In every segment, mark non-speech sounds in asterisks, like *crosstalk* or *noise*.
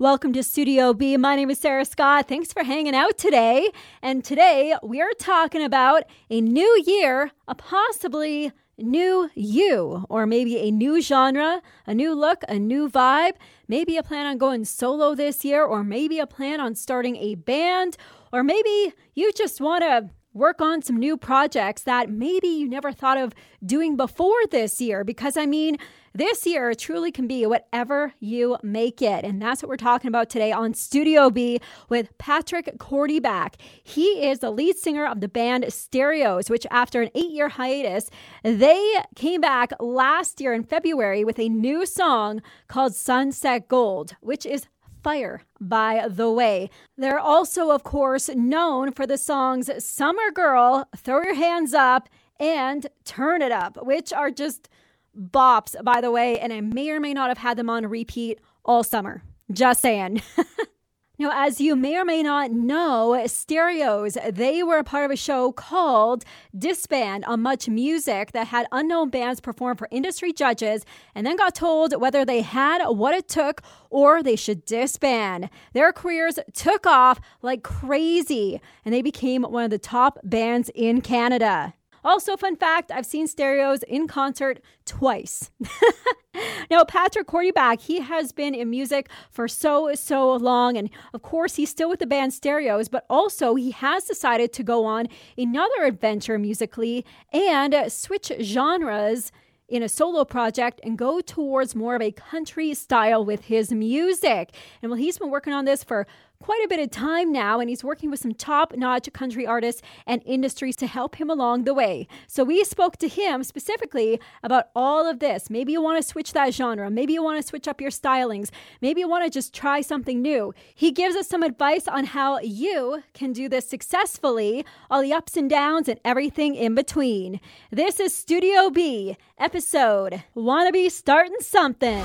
Welcome to Studio B. My name is Sarah Scott. Thanks for hanging out today. And today we are talking about a new year, a possibly new you, or maybe a new genre, a new look, a new vibe. Maybe a plan on going solo this year, or maybe a plan on starting a band, or maybe you just want to work on some new projects that maybe you never thought of doing before this year. Because I mean, this year truly can be whatever you make it. And that's what we're talking about today on Studio B with Patrick Kordyback. He is the lead singer of the band Stereos, which after an eight year hiatus, they came back last year in February with a new song called Sunset Gold, which is fire, by the way. They're also, of course, known for the songs Summer Girl, Throw Your Hands Up, and Turn It Up, which are just bops, by the way, and I may or may not have had them on repeat all summer. Just saying. *laughs* Now, as you may or may not know, Stereos, they were a part of a show called Disband on Much Music that had unknown bands perform for industry judges and then got told whether they had what it took or they should disband. Their careers took off like crazy and they became one of the top bands in Canada. Also, fun fact I've seen Stereos in concert twice. *laughs* now, Patrick Kordyback, he has been in music for so, so long. And of course, he's still with the band Stereos, but also he has decided to go on another adventure musically and switch genres in a solo project and go towards more of a country style with his music. And well, he's been working on this for quite a bit of time now, and he's working with some top notch country artists and industries to help him along the way. So we spoke to him specifically about all of this. Maybe you want to switch that genre, maybe you want to switch up your stylings, maybe you want to just try something new. He gives us some advice on how you can do this successfully, all the ups and downs, and everything in between. This is Studio B, episode Wanna Be Starting Something.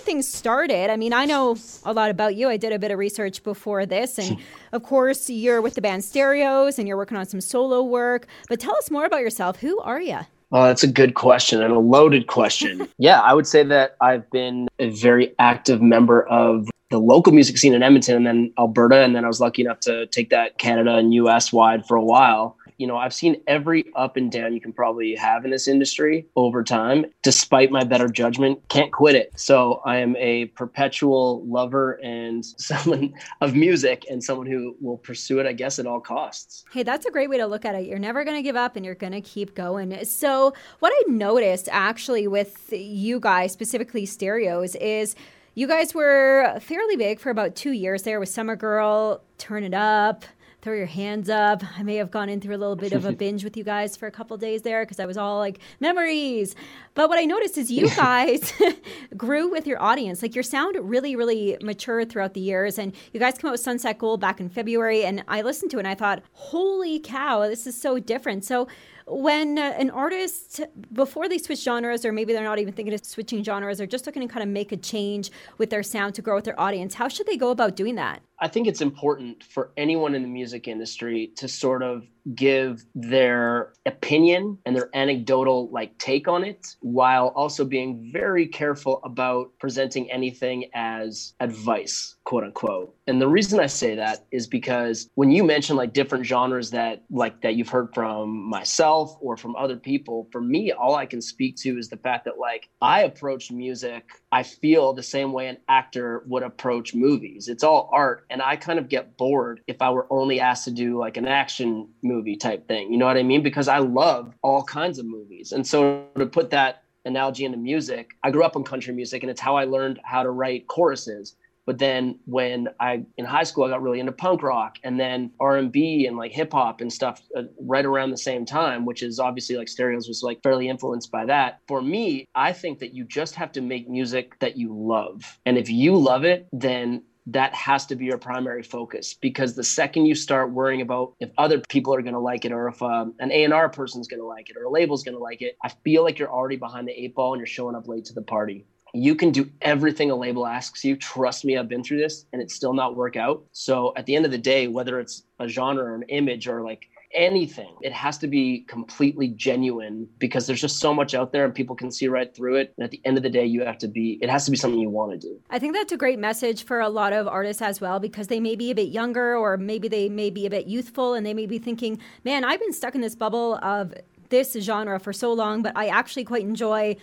Things started, I mean, I know a lot about you. I did a bit of research before this. And of course, you're with the band Stereos and you're working on some solo work. But tell us more about yourself. Who are you? Oh, that's a good question and a loaded question. *laughs* yeah, I would say that I've been a very active member of the local music scene in Edmonton and then Alberta. And then I was lucky enough to take that Canada and US wide for a while you know, I've seen every up and down you can probably have in this industry over time. Despite my better judgment, can't quit it. So I am a perpetual lover and *laughs* someone of music and someone who will pursue it, I guess, at all costs. Hey, that's a great way to look at it. You're never going to give up and you're going to keep going. So, what I noticed actually with you guys, specifically stereos, is you guys were fairly big for about two years there with Summer Girl, Turn It Up throw your hands up. I may have gone in through a little bit of a *laughs* binge with you guys for a couple days there because I was all like memories. But what I noticed is you *laughs* guys *laughs* grew with your audience. Like your sound really, really matured throughout the years. And you guys came out with Sunset Gold back in February. And I listened to it and I thought, holy cow, this is so different. So when uh, an artist before they switch genres or maybe they're not even thinking of switching genres they're just looking to kind of make a change with their sound to grow with their audience how should they go about doing that? I think it's important for anyone in the music industry to sort of give their opinion and their anecdotal like take on it while also being very careful about presenting anything as advice quote unquote. And the reason i say that is because when you mention like different genres that like that you've heard from myself or from other people for me all i can speak to is the fact that like i approach music i feel the same way an actor would approach movies it's all art and i kind of get bored if i were only asked to do like an action movie type thing. You know what I mean? Because I love all kinds of movies. And so to put that analogy into music, I grew up on country music and it's how I learned how to write choruses. But then when I in high school I got really into punk rock and then R&B and like hip hop and stuff uh, right around the same time, which is obviously like Stereos was like fairly influenced by that. For me, I think that you just have to make music that you love. And if you love it, then that has to be your primary focus because the second you start worrying about if other people are going to like it or if um, an A&R person's going to like it or a label's going to like it, I feel like you're already behind the eight ball and you're showing up late to the party you can do everything a label asks you. Trust me, I've been through this and it still not work out. So at the end of the day, whether it's a genre or an image or like anything, it has to be completely genuine because there's just so much out there and people can see right through it. And at the end of the day, you have to be, it has to be something you want to do. I think that's a great message for a lot of artists as well because they may be a bit younger or maybe they may be a bit youthful and they may be thinking, man, I've been stuck in this bubble of this genre for so long, but I actually quite enjoy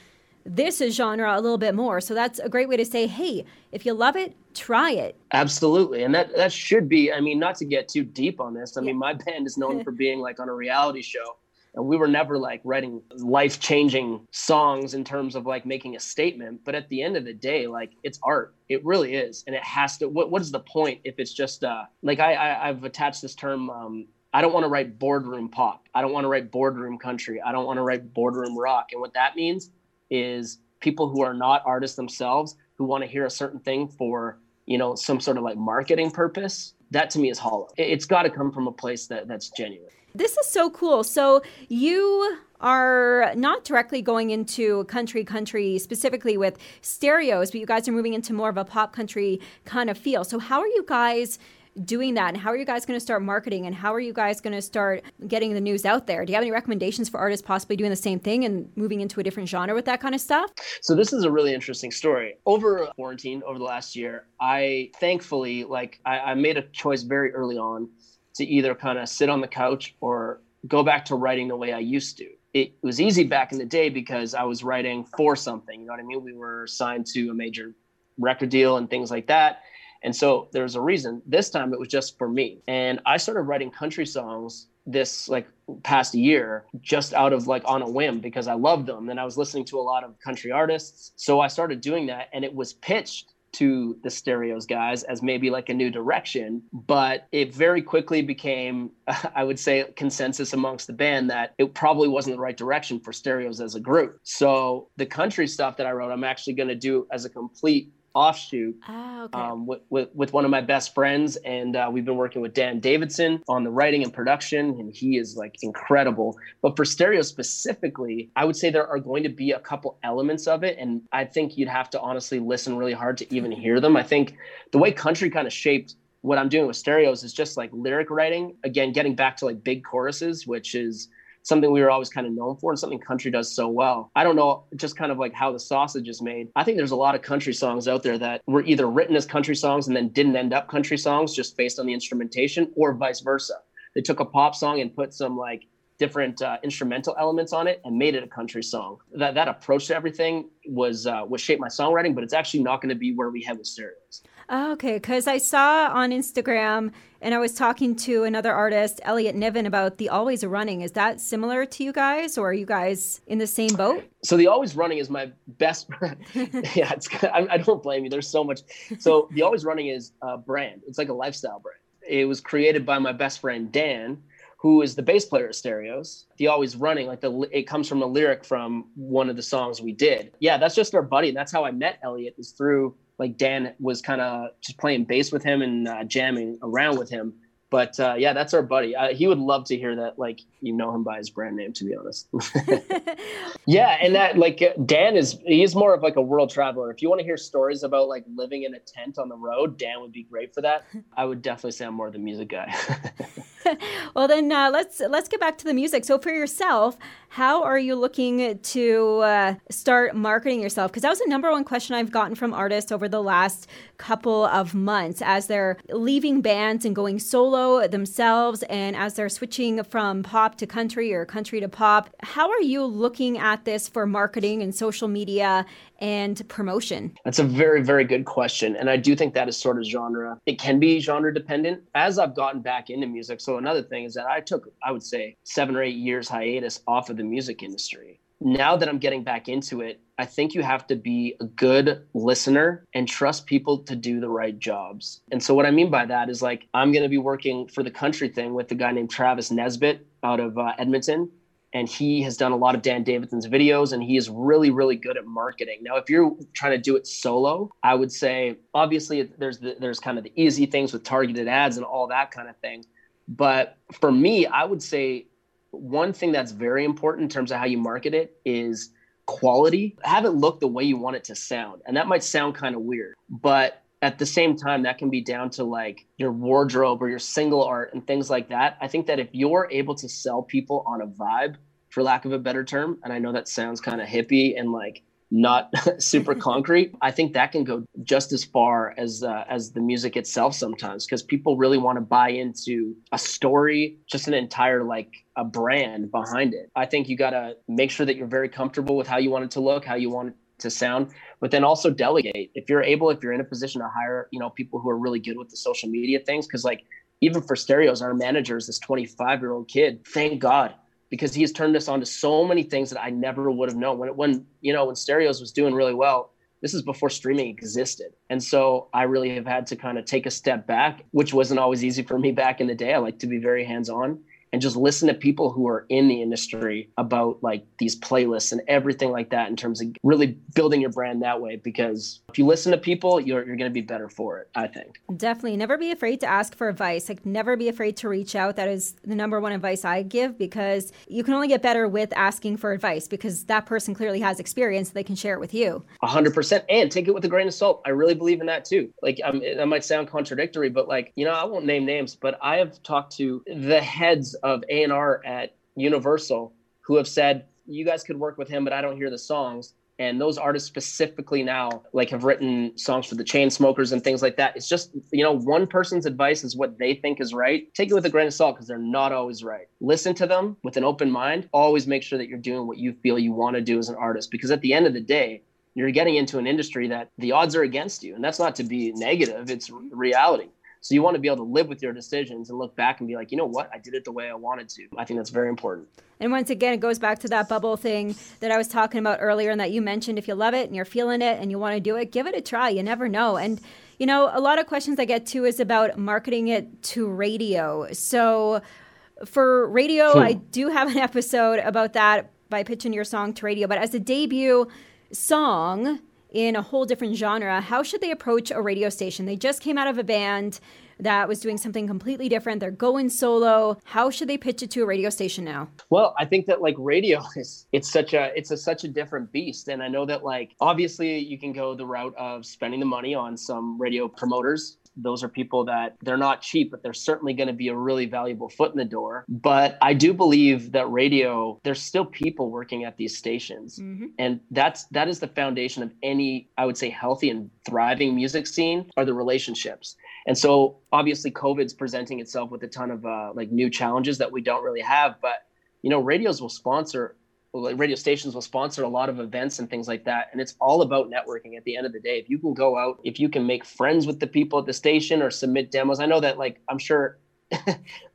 this is genre a little bit more. So that's a great way to say, hey, if you love it, try it. Absolutely. And that that should be, I mean, not to get too deep on this. I yeah. mean, my band is known for *laughs* being like on a reality show. And we were never like writing life changing songs in terms of like making a statement. But at the end of the day, like it's art. It really is. And it has to, what, what is the point if it's just, uh, like I, I, have attached this term, um, I don't want to write boardroom pop. I don't want to write boardroom country. I don't want to write boardroom rock. And what that means is people who are not artists themselves who want to hear a certain thing for you know some sort of like marketing purpose that to me is hollow. It's got to come from a place that that's genuine. This is so cool. So you are not directly going into country country specifically with stereos but you guys are moving into more of a pop country kind of feel. So how are you guys doing that? And how are you guys going to start marketing? And how are you guys going to start getting the news out there? Do you have any recommendations for artists possibly doing the same thing and moving into a different genre with that kind of stuff? So this is a really interesting story. Over quarantine, over the last year, I thankfully like I, I made a choice very early on to either kind of sit on the couch or go back to writing the way I used to it was easy back in the day because I was writing for something. You know what I mean? We were signed to a major record deal and things like that. And so there's a reason. This time it was just for me. And I started writing country songs this like past year just out of like on a whim because I loved them and I was listening to a lot of country artists. So I started doing that and it was pitched to the stereos guys as maybe like a new direction but it very quickly became *laughs* i would say consensus amongst the band that it probably wasn't the right direction for stereos as a group so the country stuff that i wrote i'm actually going to do as a complete offshoot ah, okay. um, with, with, with, one of my best friends. And uh, we've been working with Dan Davidson on the writing and production, and he is like incredible. But for stereo specifically, I would say there are going to be a couple elements of it. And I think you'd have to honestly listen really hard to even hear them. I think the way country kind of shaped what I'm doing with stereos is just like lyric writing. Again, getting back to like big choruses, which is something we were always kind of known for and something country does so well. I don't know just kind of like how the sausage is made. I think there's a lot of country songs out there that were either written as country songs and then didn't end up country songs just based on the instrumentation or vice versa. They took a pop song and put some like different uh, instrumental elements on it and made it a country song. That that approach to everything was uh, was shaped my songwriting, but it's actually not going to be where we head with stereos. Oh, okay, because I saw on Instagram and I was talking to another artist, Elliot Niven, about the Always Running. Is that similar to you guys, or are you guys in the same boat? So the Always Running is my best. *laughs* yeah, it's. I, I, don't blame you. There's so much. So the Always Running is a brand. It's like a lifestyle brand. It was created by my best friend Dan, who is the bass player of Stereos. The Always Running, like the it comes from a lyric from one of the songs we did. Yeah, that's just our buddy. And that's how I met Elliot is through like Dan was kind of just playing bass with him and uh, jamming around with him. But uh, yeah, that's our buddy. Uh, he would love to hear that. Like you know him by his brand name, to be honest. *laughs* yeah, and that like Dan is he's more of like a world traveler. If you want to hear stories about like living in a tent on the road, Dan would be great for that. I would definitely say I'm more the music guy. *laughs* well, then uh, let's let's get back to the music. So for yourself, how are you looking to uh, start marketing yourself? Because that was the number one question I've gotten from artists over the last couple of months as they're leaving bands and going solo themselves, and as they're switching from pop to country or country to pop. How are you looking at this for marketing and social media and promotion? That's a very, very good question. And I do think that is sort of genre. It can be genre dependent. As I've gotten back into music, so another thing is that I took, I would say, seven or eight years hiatus off of the music industry. Now that I'm getting back into it, I think you have to be a good listener and trust people to do the right jobs. And so, what I mean by that is like, I'm going to be working for the country thing with a guy named Travis Nesbitt out of uh, Edmonton and he has done a lot of Dan Davidson's videos and he is really really good at marketing. Now if you're trying to do it solo, I would say obviously there's the, there's kind of the easy things with targeted ads and all that kind of thing. But for me, I would say one thing that's very important in terms of how you market it is quality. Have it look the way you want it to sound. And that might sound kind of weird, but at the same time that can be down to like your wardrobe or your single art and things like that i think that if you're able to sell people on a vibe for lack of a better term and i know that sounds kind of hippie and like not *laughs* super concrete i think that can go just as far as uh, as the music itself sometimes because people really want to buy into a story just an entire like a brand behind it. I think you got to make sure that you're very comfortable with how you want it to look how you want it to sound but then also delegate. If you're able if you're in a position to hire you know people who are really good with the social media things because like even for stereos our manager is this 25 year old kid. Thank god because he has turned us on to so many things that i never would have known. When when you know when stereos was doing really well this is before streaming existed. And so i really have had to kind of take a step back which wasn't always easy for me back in the day. I like to be very hands on and just listen to people who are in the industry about like these playlists and everything like that in terms of really building your brand that way because if you listen to people you're, you're going to be better for it i think. Definitely. Never be afraid to ask for advice. Like never be afraid to reach out. That is the number one advice i give because you can only get better with asking for advice because that person clearly has experience they can share it with you. 100% and take it with a grain of salt. I really believe in that too. Like um, that might sound contradictory but like you know i won't name names but i have talked to the heads of A&R at Universal who have said, you guys could work with him, but I don't hear the songs. And those artists specifically now, like, have written songs for the Chainsmokers and things like that. It's just, you know, one person's advice is what they think is right. Take it with a grain of salt because they're not always right. Listen to them with an open mind. Always make sure that you're doing what you feel you want to do as an artist because at the end of the day, you're getting into an industry that the odds are against you. And that's not to be negative, it's reality. So you want to be able to live with your decisions and look back and be like, you know what, I did it the way I wanted to. I think that's very important. And once again, it goes back to that bubble thing that I was talking about earlier and that you mentioned. If you love it and you're feeling it and you want to do it, give it a try. You never know. And, you know, a lot of questions I get too is about marketing it to radio. So for radio, hmm. I do have an *laughs* episode about that by pitching your song to radio. But as a debut song, in a whole different genre, how should they approach a radio station? They just came out of a band that was doing something completely different. They're going solo. How should they pitch it to a radio station now? Well, I think that like radio *laughs* is it's such a it's a such a different beast and I know that like obviously you can go the route of spending the money on some radio promoters those are people that they're not cheap, but they're certainly going to be a really valuable foot in the door. But I do believe that radio, there's still people working at these stations. Mm-hmm. And that's that is the foundation of any, I would say, healthy and thriving music scene are the relationships. And so obviously COVID's presenting itself with a ton of uh, like new challenges that we don't really have. But you know, radios will sponsor radio stations will sponsor a lot of events and things like that and it's all about networking at the end of the day. If you can go out if you can make friends with the people at the station or submit demos i know that like i'm sure *laughs*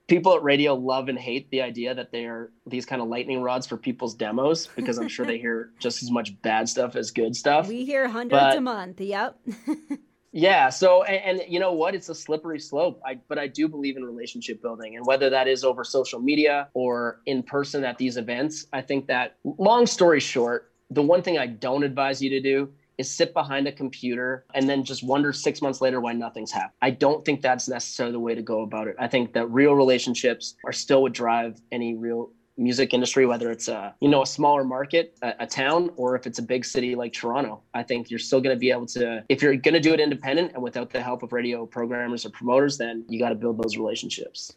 people at radio love and hate the idea that they are these kind of lightning rods for people's demos because i'm sure they *laughs* hear just as much bad stuff as good stuff. We hear hundreds but, a month yep *laughs* Yeah. So, and, and, you know what? It's a slippery slope. I, but I do believe in relationship building, and whether that is over social media or in person at these events, I think that. Long story short, the one thing I don't advise you to do is sit behind a computer and then just wonder six months later why nothing's happened. I don't think that's necessarily the way to go about it. I think that real relationships are still what drive any real music industry, whether it's a you know a smaller market, a, a town, or if it's a big city like Toronto. I think you're still going to be able to, if you're going to do it independent and without the help of radio programmers or promoters, then you got to build those relationships.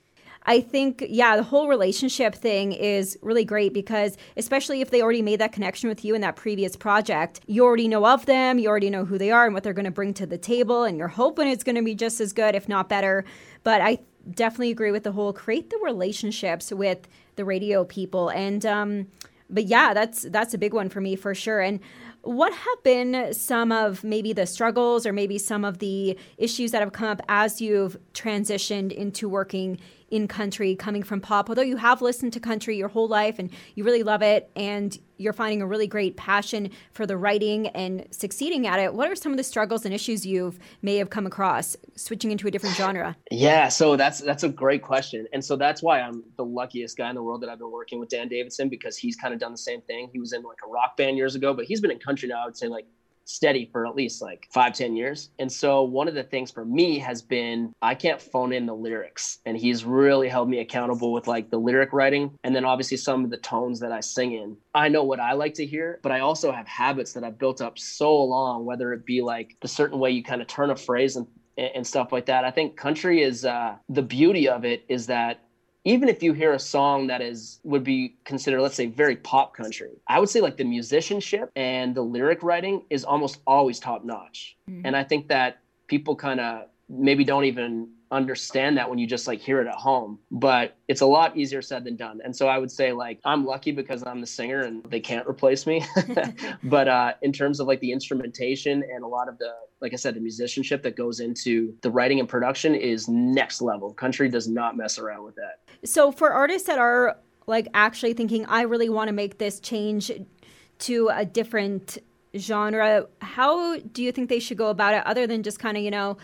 I think, yeah, the whole relationship thing is really great because, especially if they already made that connection with you in that previous project, you already know of them, you already know who they are and what they're going to bring to the table, and you're hoping it's going to be just as good, if not better. But I definitely agree with the whole create the relationships with the radio people. And um, but yeah, that's that's a big one for me for sure. And what have been some of maybe the struggles or maybe some of the issues that have come up as you've transitioned into working in country coming from pop although you have listened to country your whole life and you really love it and you're finding a really great passion for the writing and succeeding at it what are some of the struggles and issues you've may have come across switching into a different genre? Yeah so that's that's a great question. And so that's why i'm the luckiest guy in the world that i've been working with dan davidson because he's kind of done the same thing. He was in like a rock band years ago but he's been in country now i would say like steady for at least like five ten years. And so one of the things for me has been i can't phone in the lyrics. And he's really held me accountable with like the lyric writing and then obviously some of the tones that i sing in. I know what i like to hear but i also have habits that i've built up so long whether it be like the certain way you kind of turn a phrase and and stuff like that. I think country is uh, the beauty of it is that even if you hear a song that is would be considered let's say very pop country i would say like the musicianship and the lyric writing is almost always top notch mm-hmm. and i think that people kind of maybe don't even understand that when you just like hear it at home but it's a lot easier said than done. And so i would say like i'm lucky because i'm the singer and they can't replace me. *laughs* *laughs* But uh in terms of like the instrumentation and a lot of the like i said the musicianship that goes into the writing and production is next level. Country does not mess around with that. So for artists that are like actually thinking i really want to make this change to a different genre how do you think they should go about it other than just kind of you know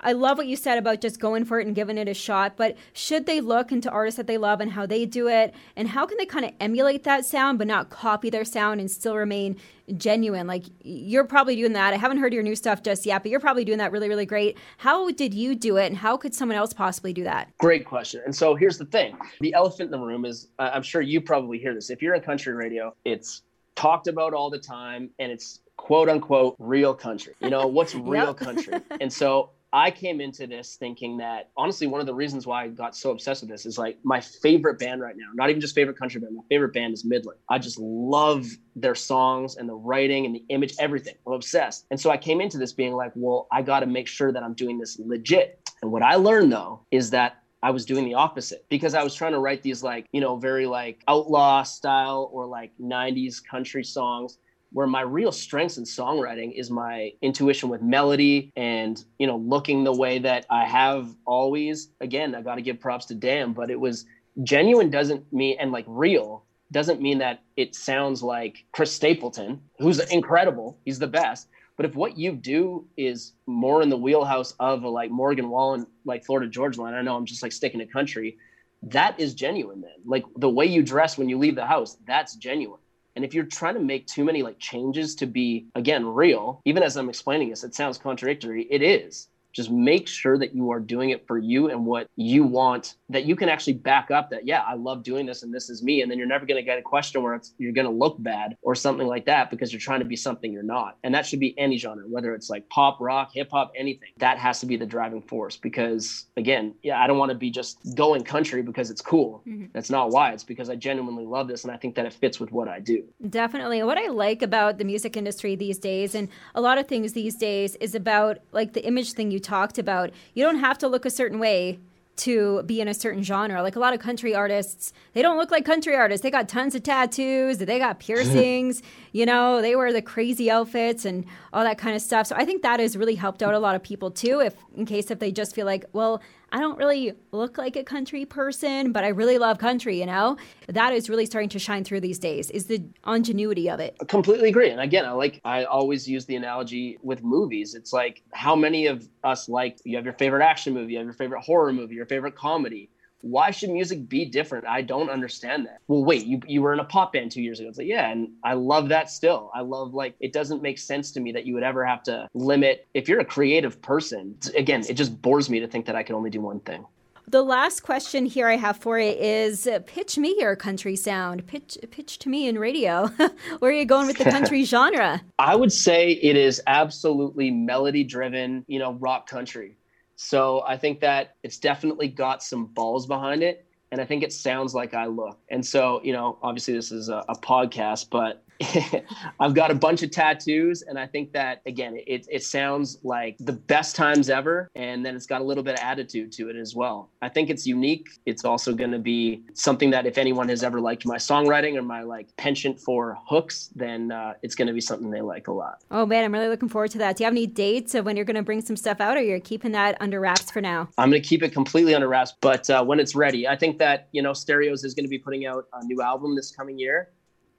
I love what you said about just going for it and giving it a shot, but should they look into artists that they love and how they do it? And how can they kind of emulate that sound but not copy their sound and still remain genuine? Like you're probably doing that. I haven't heard your new stuff just yet, but you're probably doing that really, really great. How did you do it and how could someone else possibly do that? Great question. And so here's the thing the elephant in the room is I'm sure you probably hear this. If you're in country radio, it's talked about all the time and it's quote unquote real country. You know, what's *laughs* real country? *laughs* And so I came into this thinking that honestly, one of the reasons why I got so obsessed with this is like my favorite band right now, not even just favorite country band, my favorite band is Midland. I just love their songs and the writing and the image, everything. I'm obsessed. And so I came into this being like, well, I got to make sure that I'm doing this legit. And what I learned though is that I was doing the opposite because I was trying to write these like, you know, very like outlaw style or like 90s country songs where my real strengths in songwriting is my intuition with melody and you know looking the way that i have always. Again i got to give props to dan but it was genuine doesn't mean and like real doesn't mean that it sounds like chris stapleton who's incredible. He's the best. But if what you do is more in the wheelhouse of a like morgan wallen like florida georgia line i know i'm just like sticking to country that is genuine then like the way you dress when you leave the house that's genuine and if you're trying to make too many like changes to be again real, even as I'm explaining this, it sounds contradictory. It is just make sure that you are doing it for you and what you want that you can actually back up that yeah i love doing this and this is me. And then you're never going to get a question where it's you're going to look bad or something like that because you're trying to be something you're not. And that should be any genre whether it's like pop rock hip hop anything. That has to be the driving force because again yeah i don't want to be just going country because it's cool. Mm-hmm. that's not why. It's because i genuinely love this and i think that it fits with what i do. Definitely. What i like about the music industry these days and a lot of things these days is about like the image thing you talked about, you don't have to look a certain way to be in a certain genre. Like a lot of country artists, they don't look like country artists. They got tons of tattoos, they got *laughs* piercings, you know, they wear the crazy outfits and all that kind of stuff. So I think that has really helped out a lot of people too, if in case if they just feel like, well, I don't really look like a country person, but I really love country, you know? That is really starting to shine through these days, is the ingenuity of it. I completely agree. And again, I like, I always use the analogy with movies. It's like, how many of us like, you have your favorite action movie, you have your favorite horror movie, your favorite comedy why should music be different? I don't understand that. Well, wait, you, you were in a pop band two years ago. It's like, yeah, and I love that still. I love like it doesn't make sense to me that you would ever have to limit if you're a creative person. Again, it just bores me to think that I can only do one thing. The last question here I have for you is uh, pitch me your country sound. Pitch pitch to me in radio. *laughs* Where are you going with the country *laughs* genre? I would say it is absolutely melody driven, you know, rock country. So I think that it's definitely got some balls behind it. And I think it sounds like I look. And so, you know, obviously this is a, a podcast, but *laughs* I've got a bunch of tattoos, and I think that again, it it sounds like the best times ever, and then it's got a little bit of attitude to it as well. I think it's unique. It's also going to be something that if anyone has ever liked my songwriting or my like penchant for hooks, then uh, it's going to be something they like a lot. Oh man, I'm really looking forward to that. Do you have any dates of when you're going to bring some stuff out, or you're keeping that under wraps for now? I'm going to keep it completely under wraps, but uh, when it's ready, I think that you know Stereos is going to be putting out a new album this coming year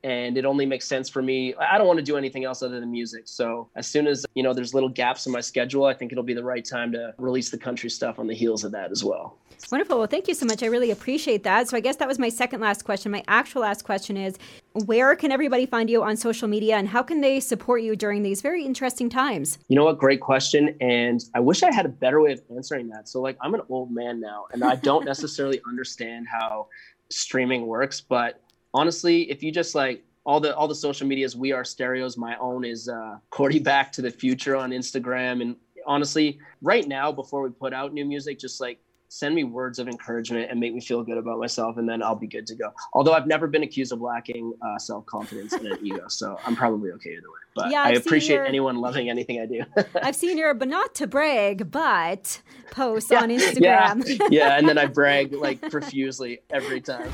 and it only makes sense for me. I don't want to do anything else other than music. So as soon as you know there's little gaps in my schedule, I think it'll be the right time to release the country stuff on the heels of that as well. Wonderful. Well, thank you so much. I really appreciate that. So I guess that was my second last question. My actual last question is where can everybody find you on social media and how can they support you during these very interesting times? You know what? Great question. And I wish I had a better way of answering that. So, like, I'm an old man now and I don't *laughs* necessarily understand how streaming works. But honestly, if you just like, all the all the social medias we are stereos my own is uh cordy back to the future on instagram. And honestly right now before we put out new music just like send me words of encouragement and make me feel good about myself and then i'll be good to go. Although i've never been accused of lacking uh, self-confidence and an *laughs* ego so i'm probably okay either way. But yeah, i appreciate your, anyone loving anything i do. *laughs* I've seen your but not to brag but posts yeah, on *laughs* instagram. Yeah, yeah and then i brag like profusely every time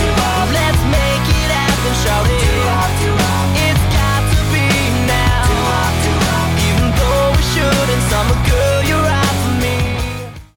Let's make it happen, shout it.